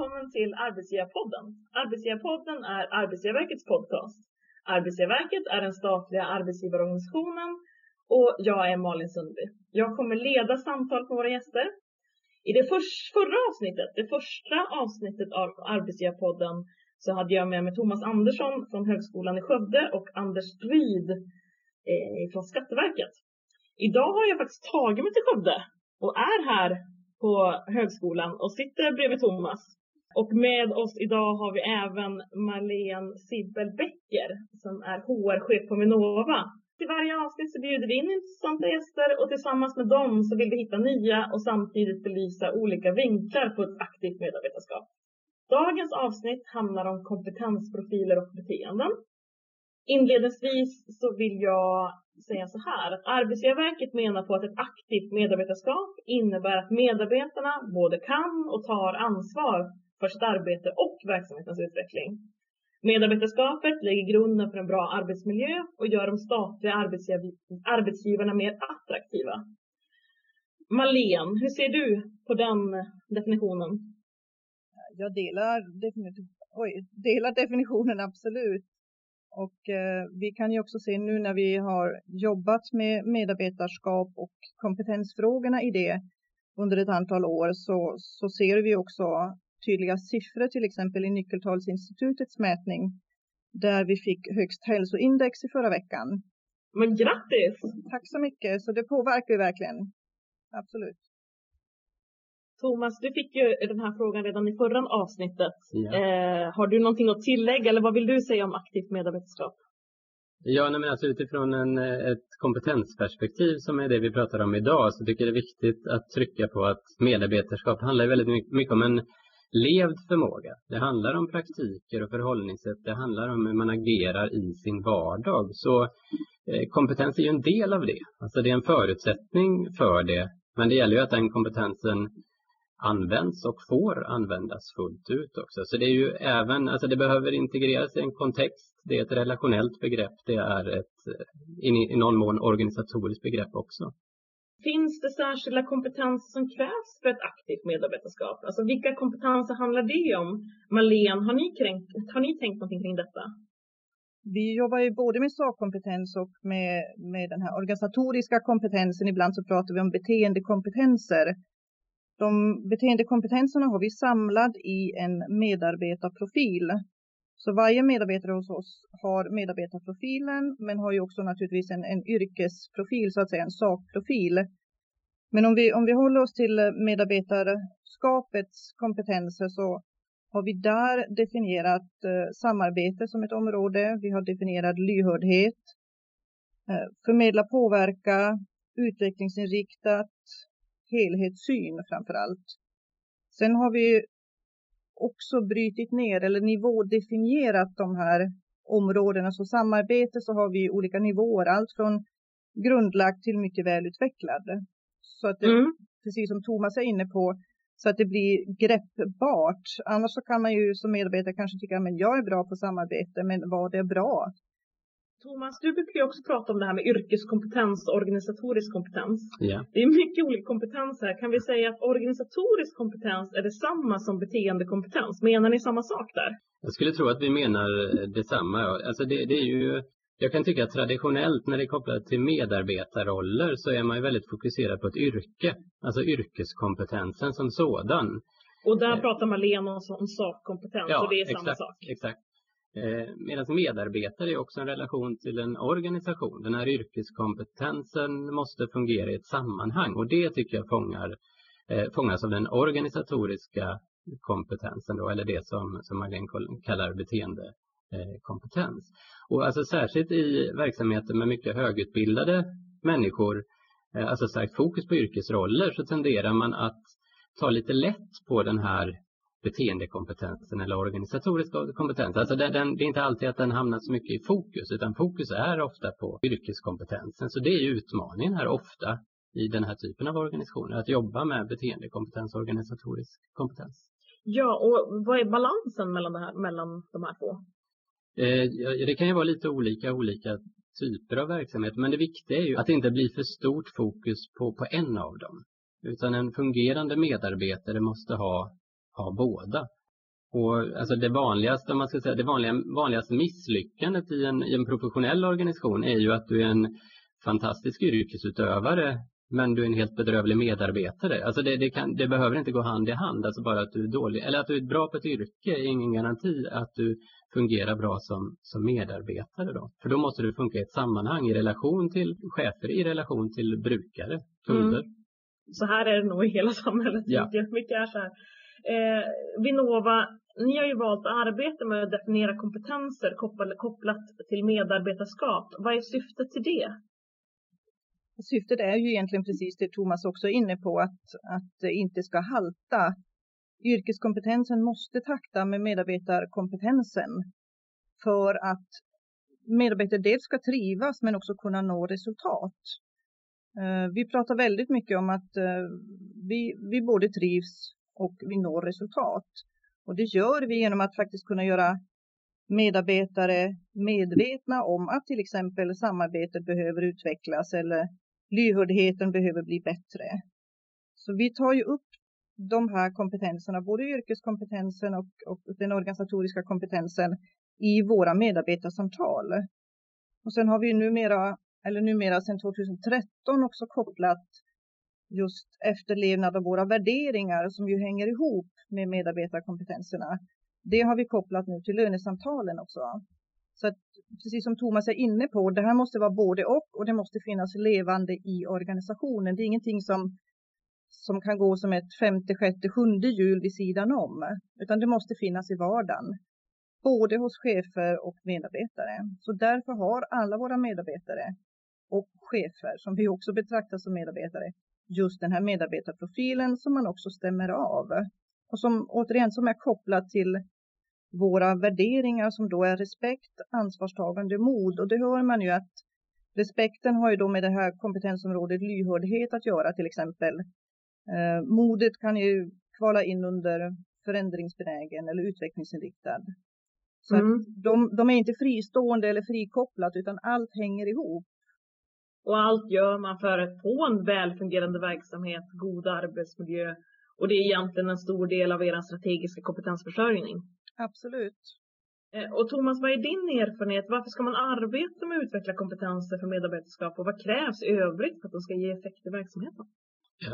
välkommen till Arbetsgivarpodden. Arbetsgivarpodden är Arbetsgivarverkets podcast. Arbetsgivarverket är den statliga arbetsgivarorganisationen och jag är Malin Sundby. Jag kommer leda samtal med våra gäster. I det för, förra avsnittet, det första avsnittet av Arbetsgivarpodden, så hade jag med mig Thomas Andersson från Högskolan i Skövde och Anders Ryd eh, från Skatteverket. Idag har jag faktiskt tagit mig till Skövde och är här på högskolan och sitter bredvid Thomas. Och med oss idag har vi även Marlene Sibbelbäcker som är HR-chef på Minova. I varje avsnitt så bjuder vi in intressanta gäster och tillsammans med dem så vill vi hitta nya och samtidigt belysa olika vinklar på ett aktivt medarbetarskap. Dagens avsnitt handlar om kompetensprofiler och beteenden. Inledningsvis så vill jag säga så här att Arbetsgivarverket menar på att ett aktivt medarbetarskap innebär att medarbetarna både kan och tar ansvar för sitt arbete och verksamhetens utveckling. Medarbetarskapet lägger grunden för en bra arbetsmiljö och gör de statliga arbetsgivarna mer attraktiva. Malen, hur ser du på den definitionen? Jag delar, definitiv, oj, delar definitionen absolut. Och eh, vi kan ju också se nu när vi har jobbat med medarbetarskap och kompetensfrågorna i det under ett antal år så, så ser vi också tydliga siffror, till exempel i Nyckeltalsinstitutets mätning, där vi fick högst hälsoindex i förra veckan. Men grattis! Tack så mycket, så det påverkar ju verkligen. Absolut. Thomas, du fick ju den här frågan redan i förra avsnittet. Ja. Eh, har du någonting att tillägga eller vad vill du säga om aktivt medarbetarskap? Ja, nej, men alltså utifrån en, ett kompetensperspektiv som är det vi pratar om idag så tycker jag det är viktigt att trycka på att medarbetarskap handlar väldigt mycket om en levd förmåga. Det handlar om praktiker och förhållningssätt. Det handlar om hur man agerar i sin vardag. Så eh, kompetens är ju en del av det. Alltså det är en förutsättning för det. Men det gäller ju att den kompetensen används och får användas fullt ut också. Så det är ju även, alltså det behöver integreras i en kontext. Det är ett relationellt begrepp. Det är ett eh, i någon mån organisatoriskt begrepp också. Finns det särskilda kompetenser som krävs för ett aktivt medarbetarskap? Alltså vilka kompetenser handlar det om? Marlene, har ni, kränkt, har ni tänkt någonting kring detta? Vi jobbar ju både med sakkompetens och med, med den här organisatoriska kompetensen. Ibland så pratar vi om beteendekompetenser. De beteendekompetenserna har vi samlat i en medarbetarprofil. Så varje medarbetare hos oss har medarbetarprofilen men har ju också naturligtvis en, en yrkesprofil, så att säga en sakprofil. Men om vi, om vi håller oss till medarbetarskapets kompetenser så har vi där definierat eh, samarbete som ett område. Vi har definierat lyhördhet, eh, förmedla påverka, utvecklingsinriktat, helhetssyn framför allt. Sen har vi också brytit ner eller nivådefinierat de här områdena. Så samarbete så har vi olika nivåer, allt från grundlagt till mycket välutvecklad. Så att det, mm. precis som Thomas är inne på, så att det blir greppbart. Annars så kan man ju som medarbetare kanske tycka att jag är bra på samarbete, men vad är bra? Thomas, du brukar ju också prata om det här med yrkeskompetens och organisatorisk kompetens. Ja. Det är mycket olika kompetens här. Kan vi säga att organisatorisk kompetens är detsamma som beteendekompetens? Menar ni samma sak där? Jag skulle tro att vi menar detsamma. Alltså det, det är ju jag kan tycka att traditionellt när det är kopplat till medarbetarroller så är man ju väldigt fokuserad på ett yrke, alltså yrkeskompetensen som sådan. Och där eh. pratar Malena om sakkompetens ja, och det är exakt, samma sak. Exakt. Eh, Medan medarbetare är också en relation till en organisation. Den här yrkeskompetensen måste fungera i ett sammanhang och det tycker jag fångar, eh, fångas av den organisatoriska kompetensen då, eller det som, som Marlene kallar beteendekompetens. Eh, och alltså särskilt i verksamheter med mycket högutbildade människor, alltså starkt fokus på yrkesroller, så tenderar man att ta lite lätt på den här beteendekompetensen eller organisatorisk kompetens. Alltså den, den, det är inte alltid att den hamnar så mycket i fokus utan fokus är ofta på yrkeskompetensen. Så det är utmaningen här ofta i den här typen av organisationer, att jobba med beteendekompetens och organisatorisk kompetens. Ja, och vad är balansen mellan, det här, mellan de här två? Eh, det kan ju vara lite olika olika typer av verksamhet, men det viktiga är ju att det inte blir för stort fokus på, på en av dem. Utan en fungerande medarbetare måste ha ha båda. Och alltså det vanligaste, man ska säga, det vanliga, vanligaste misslyckandet i en, i en professionell organisation är ju att du är en fantastisk yrkesutövare men du är en helt bedrövlig medarbetare. Alltså det, det, kan, det, behöver inte gå hand i hand, alltså bara att du är dålig, eller att du är bra på ett yrke är ingen garanti att du fungerar bra som, som medarbetare då. För då måste du funka i ett sammanhang i relation till chefer, i relation till brukare, kunder. Mm. Så här är det nog i hela samhället. Ja. Mycket är så här. Eh, Vinnova, ni har ju valt att arbeta med att definiera kompetenser kopplat till medarbetarskap. Vad är syftet till det? Syftet är ju egentligen precis det Thomas också är inne på, att, att det inte ska halta. Yrkeskompetensen måste takta med medarbetarkompetensen för att medarbetare dels ska trivas men också kunna nå resultat. Eh, vi pratar väldigt mycket om att eh, vi, vi både trivs och vi når resultat. Och det gör vi genom att faktiskt kunna göra medarbetare medvetna om att till exempel samarbetet behöver utvecklas eller lyhördheten behöver bli bättre. Så vi tar ju upp de här kompetenserna, både yrkeskompetensen och, och den organisatoriska kompetensen i våra medarbetarsamtal. Och sen har vi numera, eller numera sedan 2013 också kopplat just efterlevnad av våra värderingar som ju hänger ihop med medarbetarkompetenserna. Det har vi kopplat nu till lönesamtalen också. Så att, precis som Thomas är inne på, det här måste vara både och och det måste finnas levande i organisationen. Det är ingenting som, som kan gå som ett femte, sjätte, sjunde hjul vid sidan om, utan det måste finnas i vardagen. Både hos chefer och medarbetare. Så därför har alla våra medarbetare och chefer, som vi också betraktar som medarbetare, just den här medarbetarprofilen som man också stämmer av. Och som återigen som är kopplat till våra värderingar som då är respekt, ansvarstagande, mod. Och det hör man ju att respekten har ju då med det här kompetensområdet lyhördhet att göra till exempel. Eh, modet kan ju kvala in under förändringsbenägen eller utvecklingsinriktad. Så mm. de, de, är inte fristående eller frikopplat utan allt hänger ihop. Och allt gör man för att få en välfungerande verksamhet, god arbetsmiljö och det är egentligen en stor del av er strategiska kompetensförsörjning. Absolut. Eh, och Thomas, vad är din erfarenhet? Varför ska man arbeta med att utveckla kompetenser för medarbetarskap och vad krävs i övrigt för att de ska ge effekt i verksamheten?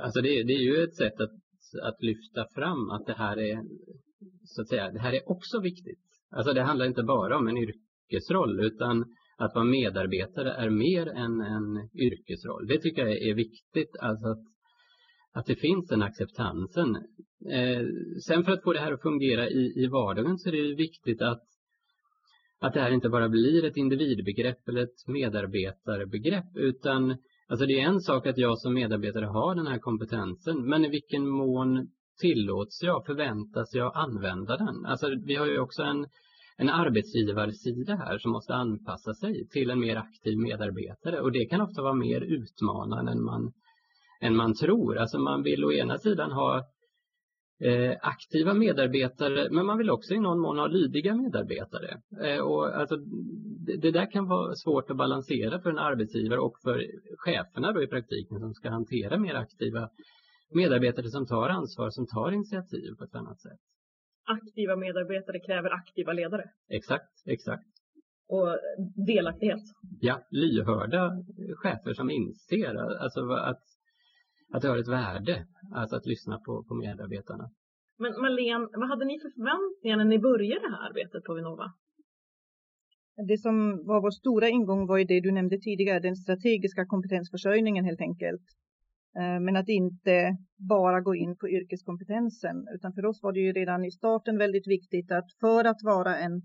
Alltså det, det är ju ett sätt att, att lyfta fram att det här är så att säga, det här är också viktigt. Alltså det handlar inte bara om en yrkesroll utan att vara medarbetare är mer än en yrkesroll. Det tycker jag är viktigt, alltså att, att det finns den acceptansen. Eh, sen för att få det här att fungera i, i vardagen så är det viktigt att, att det här inte bara blir ett individbegrepp eller ett medarbetarbegrepp utan Alltså det är en sak att jag som medarbetare har den här kompetensen men i vilken mån tillåts jag, förväntas jag använda den? Alltså vi har ju också en en arbetsgivarsida här som måste anpassa sig till en mer aktiv medarbetare och det kan ofta vara mer utmanande än man, än man tror. Alltså man vill å ena sidan ha eh, aktiva medarbetare men man vill också i någon mån ha lydiga medarbetare. Eh, och alltså, det, det, där kan vara svårt att balansera för en arbetsgivare och för cheferna då i praktiken som ska hantera mer aktiva medarbetare som tar ansvar, som tar initiativ på ett annat sätt aktiva medarbetare kräver aktiva ledare. Exakt, exakt. Och delaktighet. Ja, lyhörda chefer som inser alltså att, att det har ett värde alltså att lyssna på, på medarbetarna. Men Marlene, vad hade ni för förväntningar när ni började det här arbetet på Vinnova? Det som var vår stora ingång var ju det du nämnde tidigare, den strategiska kompetensförsörjningen helt enkelt. Eh, men att inte bara gå in på yrkeskompetensen, utan för oss var det ju redan i starten väldigt viktigt att för att vara en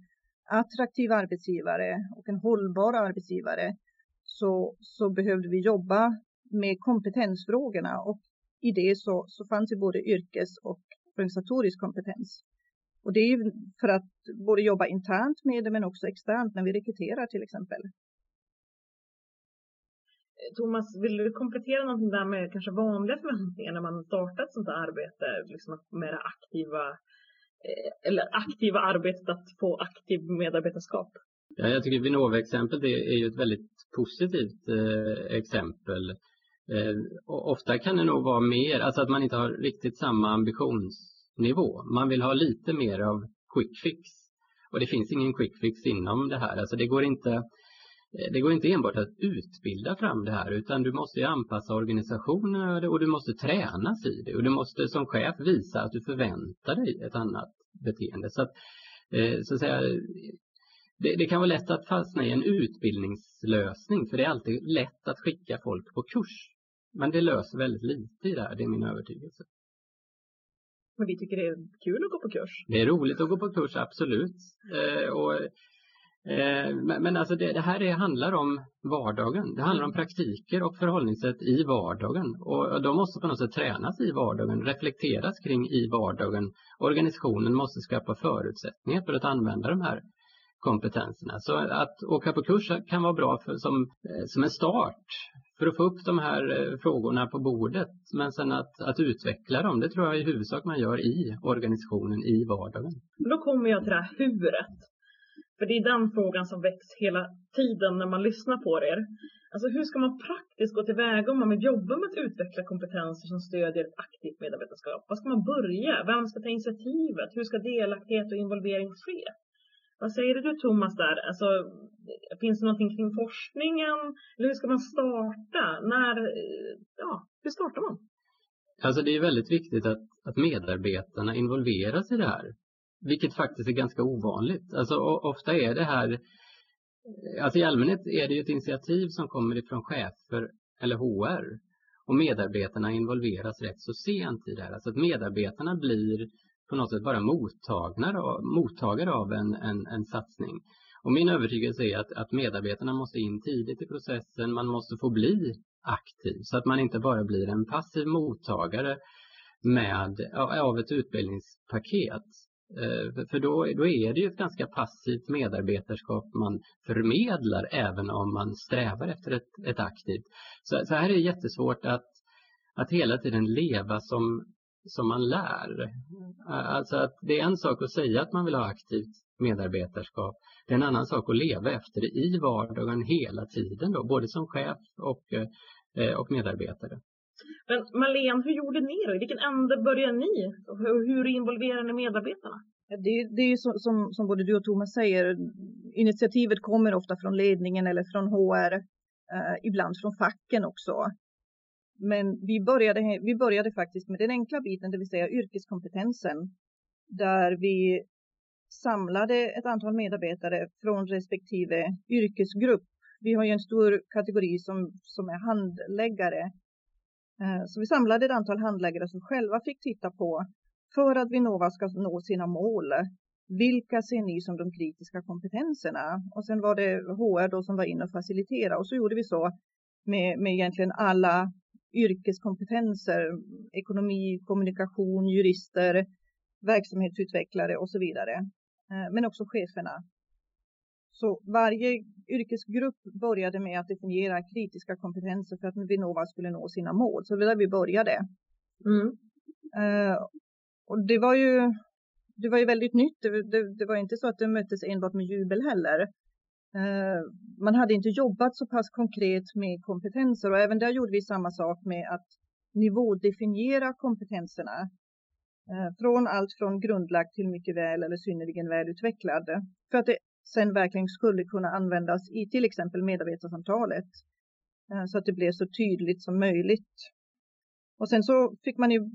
attraktiv arbetsgivare och en hållbar arbetsgivare så, så behövde vi jobba med kompetensfrågorna och i det så, så fanns ju både yrkes och organisatorisk kompetens. Och det är ju för att både jobba internt med det men också externt när vi rekryterar till exempel. Thomas, vill du komplettera någonting där med kanske vanliga förväntningar när man startar ett sånt här arbete? Liksom med det aktiva, eh, eller aktiva arbetet att få aktiv medarbetarskap? Ja, jag tycker Vinnova-exemplet är ju ett väldigt positivt eh, exempel. Eh, ofta kan det nog vara mer, alltså att man inte har riktigt samma ambitionsnivå. Man vill ha lite mer av quick fix. Och det finns ingen quick fix inom det här. Alltså det går inte det går inte enbart att utbilda fram det här utan du måste anpassa organisationen och du måste tränas i det och du måste som chef visa att du förväntar dig ett annat beteende. Så att, eh, så att säga, det, det, kan vara lätt att fastna i en utbildningslösning för det är alltid lätt att skicka folk på kurs. Men det löser väldigt lite i det här, det är min övertygelse. Men vi tycker det är kul att gå på kurs. Det är roligt att gå på kurs, absolut. Eh, och, eh, men alltså det, det här är, handlar om vardagen. Det handlar om praktiker och förhållningssätt i vardagen. Och de måste på något sätt tränas i vardagen, reflekteras kring i vardagen. Organisationen måste skapa förutsättningar för att använda de här kompetenserna. Så att åka på kurs kan vara bra för, som, eh, som en start för att få upp de här eh, frågorna på bordet. Men sen att, att utveckla dem, det tror jag i huvudsak man gör i organisationen, i vardagen. Då kommer jag till det här huret. För det är den frågan som väcks hela tiden när man lyssnar på er. Alltså hur ska man praktiskt gå tillväga om man vill jobba med att utveckla kompetenser som stödjer ett aktivt medarbetarskap? Var ska man börja? Vem ska ta initiativet? Hur ska delaktighet och involvering ske? Vad säger du Thomas där? Alltså, finns det någonting kring forskningen? Eller hur ska man starta? När, ja, hur startar man? Alltså det är väldigt viktigt att, att medarbetarna involveras i det här. Vilket faktiskt är ganska ovanligt. Alltså ofta är det här, alltså i allmänhet är det ju ett initiativ som kommer ifrån chefer eller HR. Och medarbetarna involveras rätt så sent i det här. Alltså att medarbetarna blir på något sätt bara mottagare, mottagare av en, en, en satsning. Och min övertygelse är att, att medarbetarna måste in tidigt i processen, man måste få bli aktiv så att man inte bara blir en passiv mottagare med, av ett utbildningspaket. Eh, för då, då är det ju ett ganska passivt medarbetarskap man förmedlar även om man strävar efter ett, ett aktivt. Så, så här är det jättesvårt att, att hela tiden leva som som man lär. Alltså att det är en sak att säga att man vill ha aktivt medarbetarskap. Det är en annan sak att leva efter det i vardagen hela tiden då, både som chef och, eh, och medarbetare. Men Marlene, hur gjorde ni då? I vilken ände började ni? Och hur involverade ni medarbetarna? Det, det är ju som, som både du och Thomas säger, initiativet kommer ofta från ledningen eller från HR, eh, ibland från facken också. Men vi började, vi började faktiskt med den enkla biten, det vill säga yrkeskompetensen, där vi samlade ett antal medarbetare från respektive yrkesgrupp. Vi har ju en stor kategori som, som är handläggare. Eh, så vi samlade ett antal handläggare som själva fick titta på, för att Vinnova ska nå sina mål, vilka ser ni som de kritiska kompetenserna? Och sen var det HR då som var inne och faciliterade och så gjorde vi så med, med egentligen alla yrkeskompetenser, ekonomi, kommunikation, jurister, verksamhetsutvecklare och så vidare. Eh, men också cheferna. Så varje yrkesgrupp började med att definiera kritiska kompetenser för att Vinnova skulle nå sina mål. Så det var där vi började. Mm. Uh, och det var ju det var ju väldigt nytt. Det, det, det, var inte så att det möttes enbart med jubel heller. Eh, man hade inte jobbat så pass konkret med kompetenser och även där gjorde vi samma sak med att nivådefiniera kompetenserna. Eh, från allt från grundlagt till mycket väl eller synnerligen välutvecklad. För att det sen verkligen skulle kunna användas i till exempel medarbetarsamtalet. Eh, så att det blev så tydligt som möjligt. Och sen så fick man ju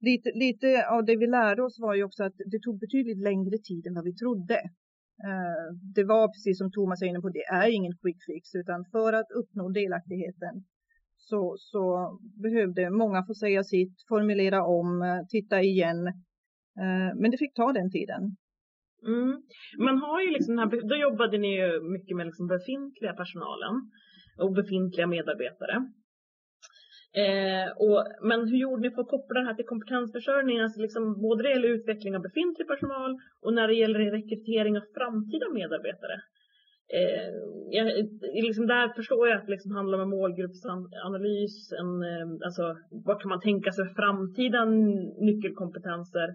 lite, lite av det vi lärde oss var ju också att det tog betydligt längre tid än vad vi trodde. Eh, det var precis som Thomas är inne på, det är ingen quick fix utan för att uppnå delaktigheten så, så behövde många få säga sitt, formulera om, eh, titta igen. Men det fick ta den tiden. Mm. Man har ju liksom här, då jobbade ni ju mycket med liksom befintliga personalen och befintliga medarbetare. Eh, och, men hur gjorde ni för att koppla det här till kompetensförsörjningen? Alltså liksom, både när det gäller utveckling av befintlig personal och när det gäller rekrytering av framtida medarbetare. Eh, jag, liksom där förstår jag att det liksom handlar om målgruppsanalys, en, eh, alltså vad kan man tänka sig för framtida nyckelkompetenser.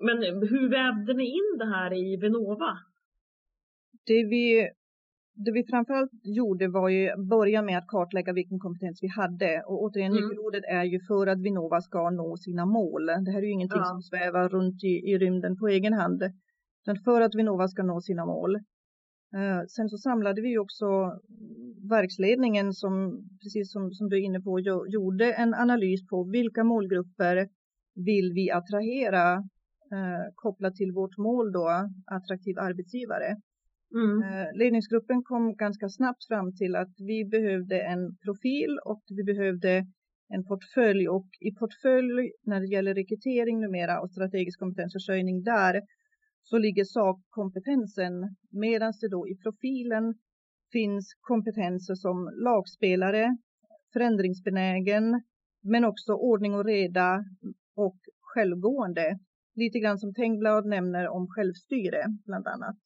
Eh, men hur vävde ni in det här i Vinnova? Det vi det vi framförallt gjorde var ju börja med att kartlägga vilken kompetens vi hade. Och återigen, mm. nyckelordet är ju för att Vinnova ska nå sina mål. Det här är ju ingenting ja. som svävar runt i, i rymden på egen hand. Utan för att Vinnova ska nå sina mål. Uh, sen så samlade vi också verksledningen som, precis som, som du är inne på, gjorde en analys på vilka målgrupper vill vi attrahera uh, kopplat till vårt mål då, attraktiv arbetsgivare. Mm. Eh, ledningsgruppen kom ganska snabbt fram till att vi behövde en profil och vi behövde en portfölj och i portfölj när det gäller rekrytering numera och strategisk kompetensförsörjning där så ligger sakkompetensen medan det då i profilen finns kompetenser som lagspelare, förändringsbenägen, men också ordning och reda och självgående. Lite grann som Tengblad nämner om självstyre bland annat.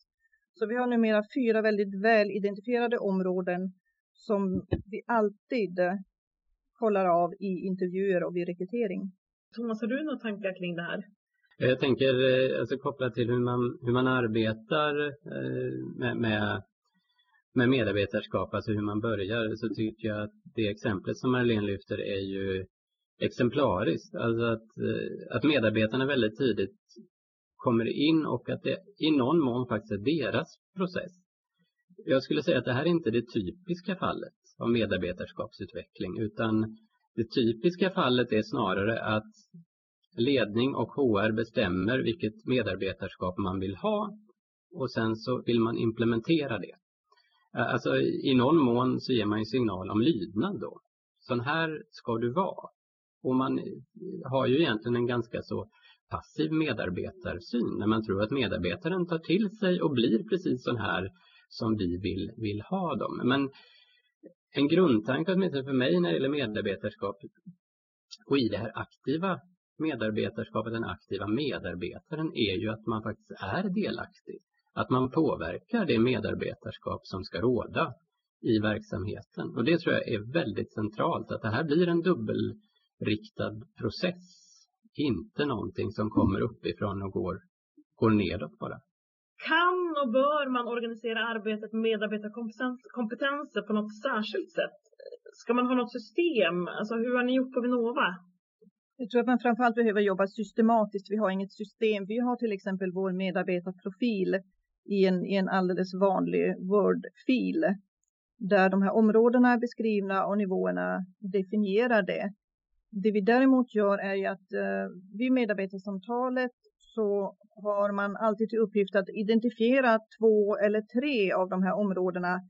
Så vi har numera fyra väldigt väl identifierade områden som vi alltid kollar av i intervjuer och vid rekrytering. Thomas, har du några tankar kring det här? Jag tänker eh, alltså, kopplat till hur man, hur man arbetar eh, med, med, med medarbetarskap, alltså hur man börjar, så tycker jag att det exemplet som Marlene lyfter är ju exemplariskt. Alltså att, eh, att medarbetarna väldigt tidigt kommer in och att det i någon mån faktiskt är deras process. Jag skulle säga att det här är inte det typiska fallet av medarbetarskapsutveckling utan det typiska fallet är snarare att ledning och HR bestämmer vilket medarbetarskap man vill ha och sen så vill man implementera det. Eh, alltså i någon mån så ger man ju signal om lydnad då. Sån här ska du vara. Och man eh, har ju egentligen en ganska så passiv medarbetarsyn när man tror att medarbetaren tar till sig och blir precis sån här som vi vill, vill ha dem. Men en grundtanke åtminstone för mig när det gäller medarbetarskap och i det här aktiva medarbetarskapet, den aktiva medarbetaren är ju att man faktiskt är delaktig. Att man påverkar det medarbetarskap som ska råda i verksamheten. Och det tror jag är väldigt centralt, att det här blir en dubbel dubbelriktad process inte någonting som kommer uppifrån och går, går nedåt bara. Kan och bör man organisera arbetet med medarbetarkompetenser på något särskilt sätt? Ska man ha något system? Alltså hur har ni gjort på Vinnova? Jag tror att man framförallt behöver jobba systematiskt. Vi har inget system. Vi har till exempel vår medarbetarprofil i en, i en alldeles vanlig Word-fil där de här områdena är beskrivna och nivåerna definierade. Det vi däremot gör är ju att eh, vid medarbetarsamtalet så har man alltid till uppgift att identifiera två eller tre av de här områdena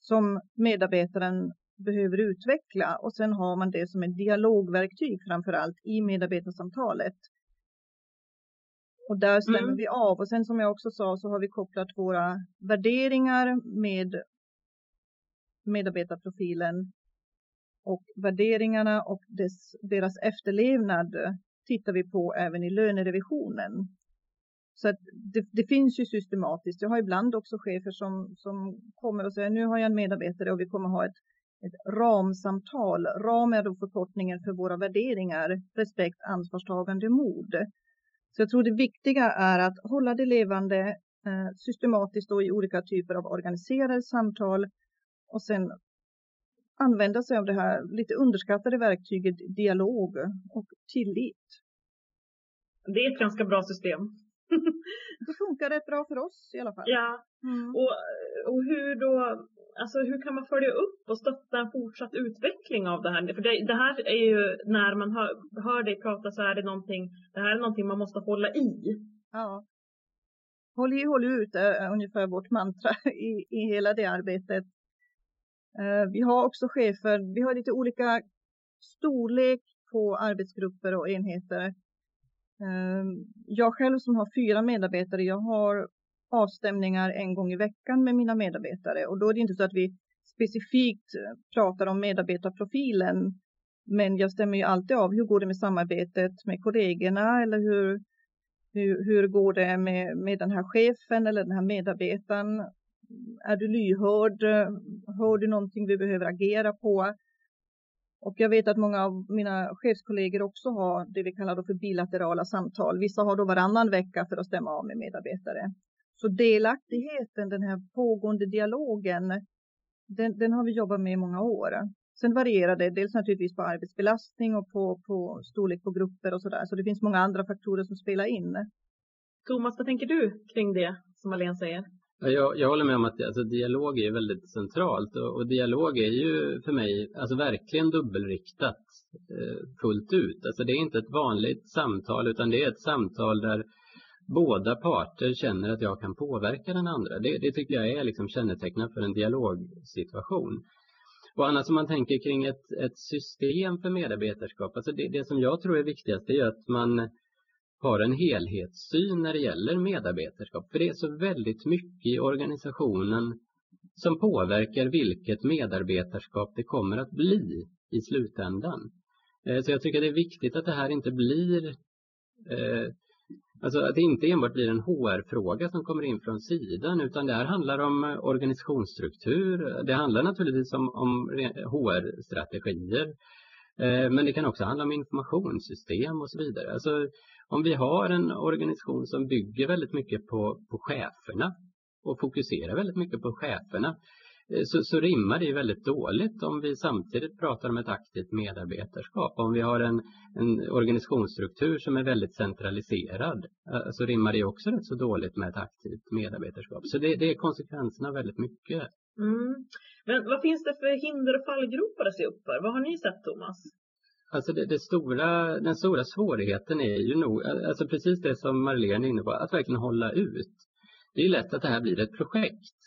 som medarbetaren behöver utveckla och sen har man det som ett dialogverktyg framför allt i medarbetarsamtalet. Och där stämmer mm. vi av och sen som jag också sa så har vi kopplat våra värderingar med medarbetarprofilen och värderingarna och dess, deras efterlevnad tittar vi på även i lönerevisionen. Så att det, det, finns ju systematiskt. Jag har ibland också chefer som, som kommer och säger nu har jag en medarbetare och vi kommer ha ett, ett ramsamtal. Ram är då förkortningen för våra värderingar, respekt, ansvarstagande, mod. Så jag tror det viktiga är att hålla det levande eh, systematiskt då i olika typer av organiserade samtal och sen använda sig av det här lite underskattade verktyget dialog och tillit. Det är ett ganska bra system. det funkar rätt bra för oss i alla fall. Ja, mm. och, och hur då, alltså hur kan man följa upp och stötta en fortsatt utveckling av det här? För det, det här är ju, när man hör, hör dig prata så är det någonting, det här är någonting man måste hålla i. Ja. Håll i, håll ut är ungefär vårt mantra i, i hela det arbetet. Eh, vi har också chefer, vi har lite olika storlek på arbetsgrupper och enheter. Ehm, jag själv som har fyra medarbetare, jag har avstämningar en gång i veckan med mina medarbetare och då är det inte så att vi specifikt eh, pratar om medarbetarprofilen. Men jag stämmer ju alltid av hur går det med samarbetet med kollegorna eller hur, hur, hur går det med, med den här chefen eller den här medarbetaren är du lyhörd? Hör du någonting vi behöver agera på? Och jag vet att många av mina chefskollegor också har det vi kallar för bilaterala samtal. Vissa har då varannan vecka för att stämma av med medarbetare. Så delaktigheten, den här pågående dialogen den, den har vi jobbat med i många år. Sen varierar det dels naturligtvis på arbetsbelastning och på, på storlek på grupper och sådär. Så det finns många andra faktorer som spelar in. Thomas, vad tänker du kring det som Alen säger? Jag, jag håller med om att alltså, dialog är väldigt centralt och, och, dialog är ju för mig alltså, verkligen dubbelriktat eh, fullt ut. Alltså, det är inte ett vanligt samtal utan det är ett samtal där båda parter känner att jag kan påverka den andra. Det, det tycker jag är liksom kännetecknat för en dialogsituation. Och annars om man tänker kring ett, ett system för medarbetarskap, alltså det, det som jag tror är viktigast är att man har en helhetssyn när det gäller medarbetarskap. För det är så väldigt mycket i organisationen som påverkar vilket medarbetarskap det kommer att bli i slutändan. Eh, så jag tycker det är viktigt att det här inte blir eh, Alltså att det inte enbart blir en HR-fråga som kommer in från sidan utan det här handlar om organisationsstruktur. Det handlar naturligtvis om, om HR-strategier. Eh, men det kan också handla om informationssystem och så vidare. Alltså, om vi har en organisation som bygger väldigt mycket på, på cheferna och fokuserar väldigt mycket på cheferna eh, så, så rimmar det väldigt dåligt om vi samtidigt pratar om ett aktivt medarbetarskap. Om vi har en, en organisationsstruktur som är väldigt centraliserad eh, så rimmar det också rätt så dåligt med ett aktivt medarbetarskap. Så det, det är konsekvenserna väldigt mycket. Mm. Men vad finns det för hinder och fallgropar att se upp för? Vad har ni sett Thomas? Alltså det, det, stora, den stora svårigheten är ju nog, alltså precis det som Marlene är inne på, att verkligen hålla ut. Det är lätt att det här blir ett projekt.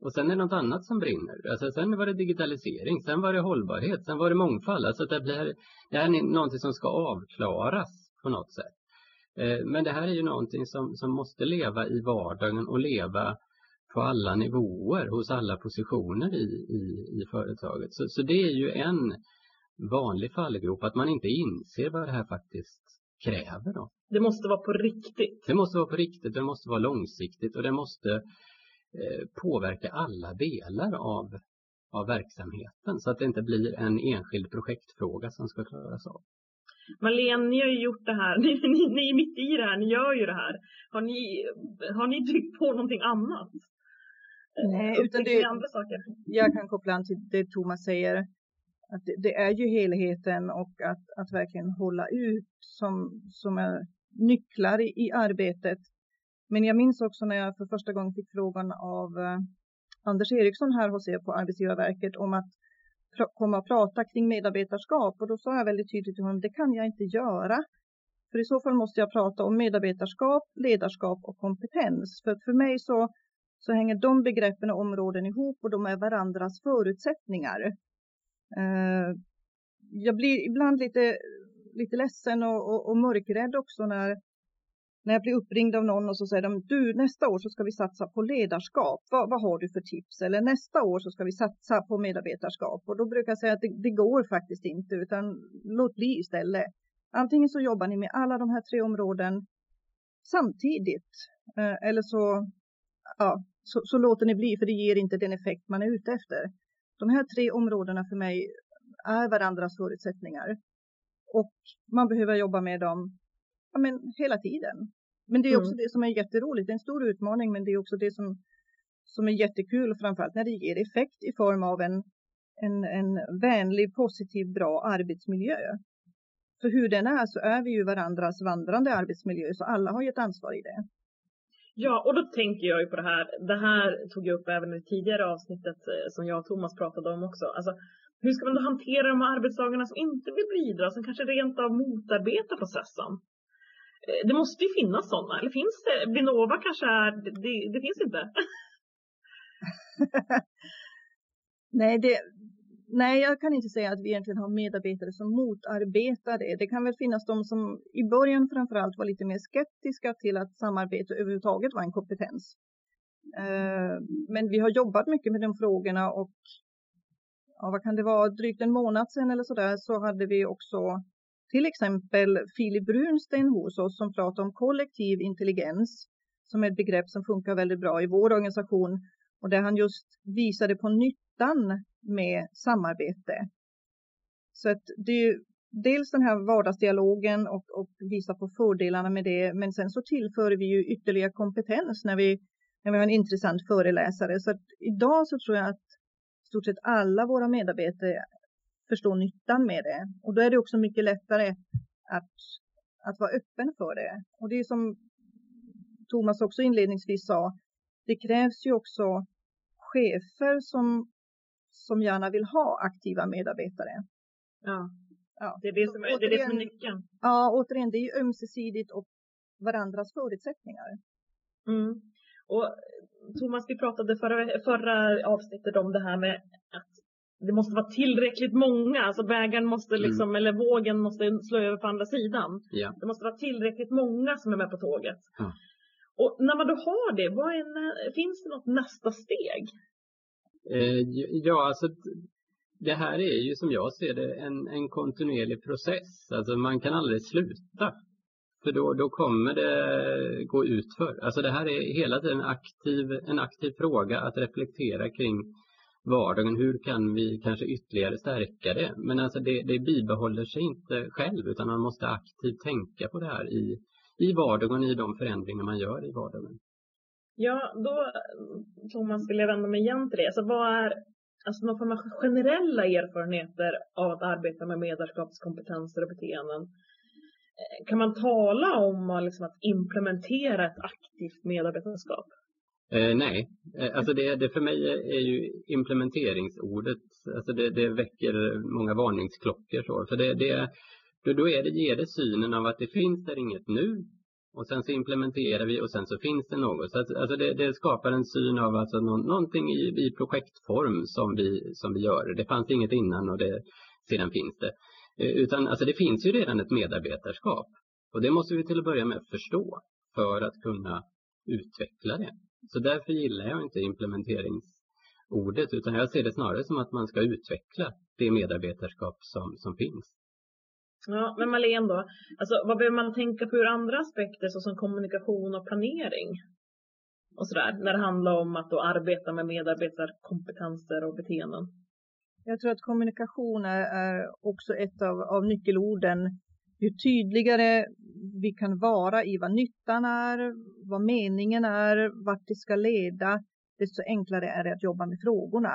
Och sen är det något annat som brinner. Alltså sen var det digitalisering, sen var det hållbarhet, sen var det mångfald. Alltså det, blir, det här är någonting som ska avklaras på något sätt. Eh, men det här är ju någonting som, som måste leva i vardagen och leva på alla nivåer hos alla positioner i, i, i företaget. Så, så det är ju en vanlig fallgrop att man inte inser vad det här faktiskt kräver. Då. Det måste vara på riktigt. Det måste vara på riktigt, det måste vara långsiktigt och det måste eh, påverka alla delar av, av verksamheten så att det inte blir en enskild projektfråga som ska klaras av. Marlene, ni har ju gjort det här, ni, ni, ni är mitt i det här, ni gör ju det här. Har ni, har ni tryckt på någonting annat? Nej, utan det, andra saker? jag kan koppla an till det Thomas säger att det, det, är ju helheten och att, att verkligen hålla ut som, som är nycklar i, i arbetet. Men jag minns också när jag för första gången fick frågan av eh, Anders Eriksson här hos er på Arbetsgivarverket om att komma och prata kring medarbetarskap och då sa jag väldigt tydligt till honom det kan jag inte göra. För i så fall måste jag prata om medarbetarskap, ledarskap och kompetens. För för mig så, så hänger de begreppen och områden ihop och de är varandras förutsättningar. Eh, jag blir ibland lite, lite ledsen och, och, och mörkrädd också när, när jag blir uppringd av någon och så säger de du nästa år så ska vi satsa på ledarskap. Vad, vad har du för tips? Eller nästa år så ska vi satsa på medarbetarskap. Och då brukar jag säga att det, det går faktiskt inte utan låt bli istället. Antingen så jobbar ni med alla de här tre områden samtidigt. Eh, eller så, ja, så, så låter ni bli för det ger inte den effekt man är ute efter. De här tre områdena för mig är varandras förutsättningar. Och man behöver jobba med dem ja, men, hela tiden. Men det är också mm. det som är jätteroligt. Det är en stor utmaning men det är också det som, som är jättekul framförallt när det ger effekt i form av en, en, en vänlig, positiv, bra arbetsmiljö. För hur den är så är vi ju varandras vandrande arbetsmiljö så alla har ju ett ansvar i det. Ja, och då tänker jag ju på det här. Det här tog jag upp även i det tidigare avsnittet eh, som jag och Thomas pratade om också. Alltså, hur ska man då hantera de här arbetstagarna som inte vill bidra, som kanske rent av motarbetar processen? Eh, det måste ju finnas sådana, eller finns det? Vinnova kanske är, det, det finns inte. Nej, det, nej, jag kan inte säga att vi egentligen har medarbetare som motarbetar det. Det kan väl finnas de som i början framförallt var lite mer skeptiska till att samarbete överhuvudtaget var en kompetens. Eh, men vi har jobbat mycket med de frågorna och ja, vad kan det vara, drygt en månad sedan eller så där så hade vi också till exempel Filip Brunsten hos oss som pratar om kollektiv intelligens som är ett begrepp som funkar väldigt bra i vår organisation och där han just visade på nyttan med samarbete. Så att det är ju dels den här vardagsdialogen och, och visa på fördelarna med det. Men sen så tillför vi ju ytterligare kompetens när vi, när vi har en intressant föreläsare. Så att idag så tror jag att stort sett alla våra medarbetare förstår nyttan med det. Och då är det också mycket lättare att, att vara öppen för det. Och det är som Thomas också inledningsvis sa, det krävs ju också chefer som, som gärna vill ha aktiva medarbetare. Ja, ja. Det, är det, som är, det är det som är nyckeln. Ja, återigen, det är ju ömsesidigt och varandras förutsättningar. Mm. Och Thomas, vi pratade förra, förra avsnittet om det här med att det måste vara tillräckligt många, alltså bägaren måste mm. liksom, mm. eller vågen måste slå över på andra sidan. Ja. Det måste vara tillräckligt många som är med på tåget. Ja. Och när man då har det, vad är, finns det något nästa steg? Eh, ja, alltså det här är ju som jag ser det en, en kontinuerlig process. Alltså man kan aldrig sluta. För då, då kommer det gå utför. Alltså det här är hela tiden aktiv, en aktiv fråga att reflektera kring vardagen. Hur kan vi kanske ytterligare stärka det? Men alltså det, det bibehåller sig inte själv utan man måste aktivt tänka på det här i, i vardagen, i de förändringar man gör i vardagen. Ja, då Thomas vill jag vända mig igen till det. Alltså vad är alltså någon form av generella erfarenheter av att arbeta med medarskapskompetenser och beteenden? Eh, kan man tala om liksom att implementera ett aktivt medarbetarskap? Eh, nej, eh, alltså det, det, för mig är ju implementeringsordet, alltså det, det väcker många varningsklockor. Så. För det, det, då, då är det, ger det synen av att det finns där inget nu och sen så implementerar vi och sen så finns det något. Så att, alltså det, det, skapar en syn av alltså nå, någonting i, i projektform som vi, som vi gör. Det fanns inget innan och det, sedan finns det. Eh, utan alltså det finns ju redan ett medarbetarskap och det måste vi till att börja med förstå för att kunna utveckla det. Så därför gillar jag inte implementeringsordet utan jag ser det snarare som att man ska utveckla det medarbetarskap som, som finns. Ja, men Malene då, alltså, vad behöver man tänka på ur andra aspekter såsom kommunikation och planering? Och sådär, när det handlar om att då arbeta med medarbetarkompetenser och beteenden. Jag tror att kommunikation är, är också ett av, av nyckelorden. Ju tydligare vi kan vara i vad nyttan är, vad meningen är, vart det ska leda, desto enklare är det att jobba med frågorna.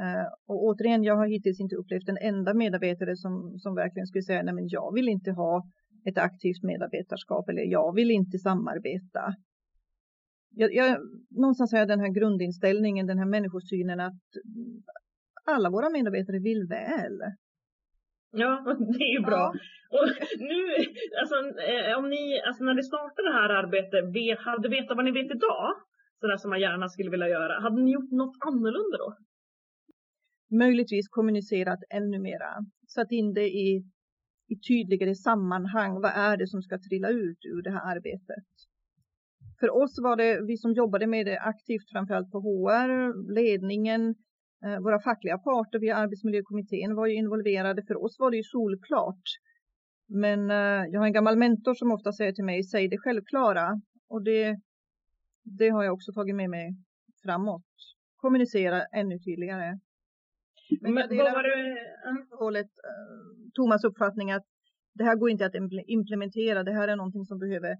Uh, och återigen, jag har hittills inte upplevt en enda medarbetare som, som verkligen skulle säga, nej men jag vill inte ha ett aktivt medarbetarskap eller jag vill inte samarbeta. Jag, jag, någonstans har jag den här grundinställningen, den här människosynen att alla våra medarbetare vill väl. Ja, det är ju bra. Ja. Och nu, alltså, eh, om ni, alltså när ni startade det här arbetet, hade vetat vad ni vet idag, sådär som man gärna skulle vilja göra, hade ni gjort något annorlunda då? Möjligtvis kommunicerat ännu mera. Satt in det i, i tydligare sammanhang. Vad är det som ska trilla ut ur det här arbetet? För oss var det, vi som jobbade med det aktivt, framförallt på HR, ledningen, eh, våra fackliga parter via arbetsmiljökommittén var ju involverade. För oss var det ju solklart. Men eh, jag har en gammal mentor som ofta säger till mig, säg det självklara. Och det, det har jag också tagit med mig framåt. Kommunicera ännu tydligare. Men jag delar hållet uh, Thomas uppfattning att det här går inte att implementera. Det här är någonting som behöver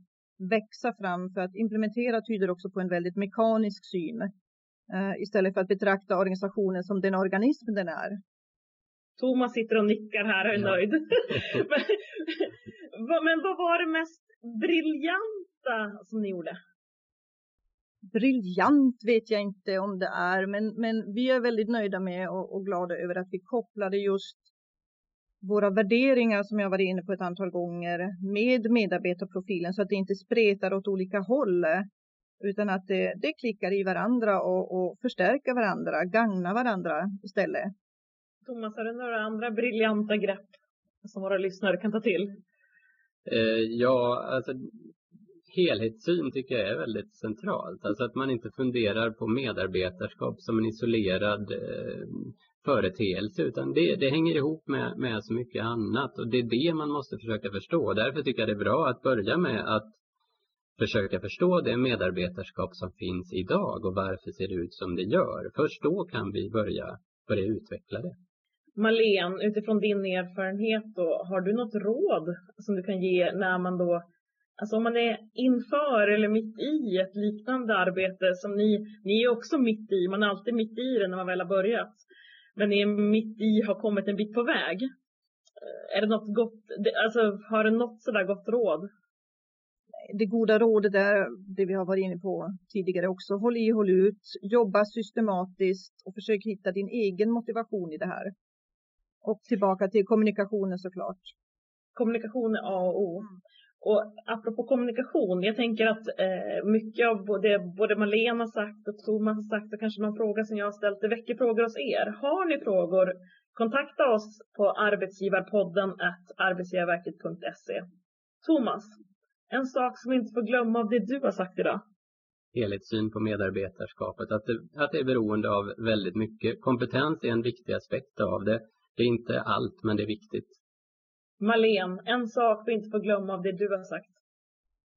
växa fram för att implementera tyder också på en väldigt mekanisk syn uh, istället för att betrakta organisationen som den organism den är. Thomas sitter och nickar här och är ja. nöjd. men, men vad var det mest briljanta som ni gjorde? Briljant vet jag inte om det är, men, men vi är väldigt nöjda med och, och glada över att vi kopplade just våra värderingar som jag varit inne på ett antal gånger med medarbetarprofilen så att det inte spretar åt olika håll utan att det, det klickar i varandra och, och förstärker varandra, gagnar varandra istället. Thomas, har du några andra briljanta grepp som våra lyssnare kan ta till? Eh, ja, alltså helhetssyn tycker jag är väldigt centralt. Alltså att man inte funderar på medarbetarskap som en isolerad eh, företeelse utan det, det hänger ihop med, med så mycket annat och det är det man måste försöka förstå. Därför tycker jag det är bra att börja med att försöka förstå det medarbetarskap som finns idag och varför ser det ut som det gör. Först då kan vi börja, börja utveckla det. Marlene, utifrån din erfarenhet då, har du något råd som du kan ge när man då Alltså om man är inför eller mitt i ett liknande arbete som ni, ni är också mitt i, man är alltid mitt i det när man väl har börjat. Men är mitt i, har kommit en bit på väg. Är det något gott, alltså har det något sådär gott råd? Det goda rådet är det vi har varit inne på tidigare också. Håll i, håll ut, jobba systematiskt och försök hitta din egen motivation i det här. Och tillbaka till kommunikationen såklart. Kommunikation är A och O. Och apropå kommunikation, jag tänker att eh, mycket av både, både Malena har sagt och Thomas har sagt och kanske någon fråga som jag har ställt, det väcker frågor hos er. Har ni frågor, kontakta oss på arbetsgivarpodden arbetsgivarverket.se. Thomas, en sak som vi inte får glömma av det du har sagt idag. Helhetssyn på medarbetarskapet, att det, att det är beroende av väldigt mycket. Kompetens är en viktig aspekt av det. Det är inte allt, men det är viktigt. Malen, en sak vi inte får glömma av det du har sagt.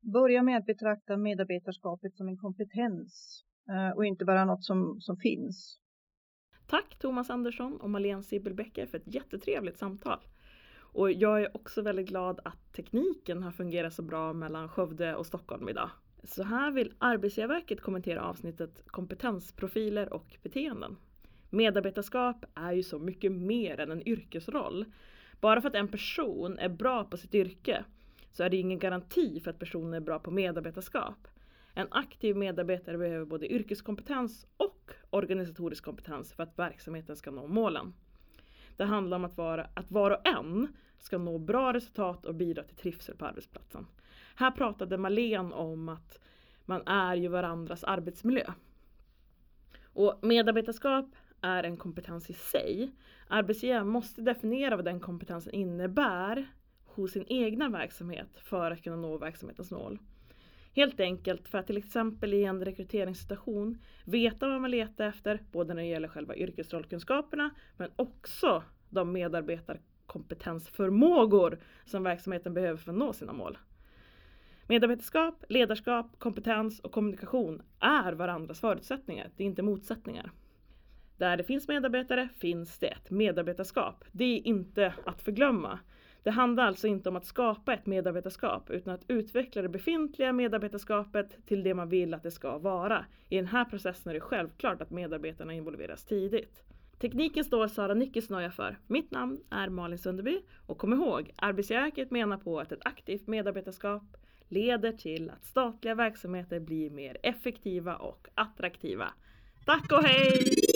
Börja med att betrakta medarbetarskapet som en kompetens eh, och inte bara något som, som finns. Tack Thomas Andersson och Malene Sibbelbecker för ett jättetrevligt samtal. Och jag är också väldigt glad att tekniken har fungerat så bra mellan Skövde och Stockholm idag. Så här vill Arbetsgivarverket kommentera avsnittet kompetensprofiler och beteenden. Medarbetarskap är ju så mycket mer än en yrkesroll. Bara för att en person är bra på sitt yrke så är det ingen garanti för att personen är bra på medarbetarskap. En aktiv medarbetare behöver både yrkeskompetens och organisatorisk kompetens för att verksamheten ska nå målen. Det handlar om att, vara, att var och en ska nå bra resultat och bidra till trivsel på arbetsplatsen. Här pratade Malen om att man är ju varandras arbetsmiljö. Och medarbetarskap är en kompetens i sig. Arbetsgivaren måste definiera vad den kompetensen innebär hos sin egna verksamhet för att kunna nå verksamhetens mål. Helt enkelt för att till exempel i en rekryteringssituation veta vad man letar efter, både när det gäller själva yrkesrollkunskaperna men också de medarbetarkompetensförmågor som verksamheten behöver för att nå sina mål. Medarbetarskap, ledarskap, kompetens och kommunikation är varandras förutsättningar, det är inte motsättningar. Där det finns medarbetare finns det ett medarbetarskap. Det är inte att förglömma. Det handlar alltså inte om att skapa ett medarbetarskap utan att utveckla det befintliga medarbetarskapet till det man vill att det ska vara. I den här processen är det självklart att medarbetarna involveras tidigt. Tekniken står Sara Nyckelsnoja för. Mitt namn är Malin Sunderby och kom ihåg, Arbetsgivarverket menar på att ett aktivt medarbetarskap leder till att statliga verksamheter blir mer effektiva och attraktiva. Tack och hej!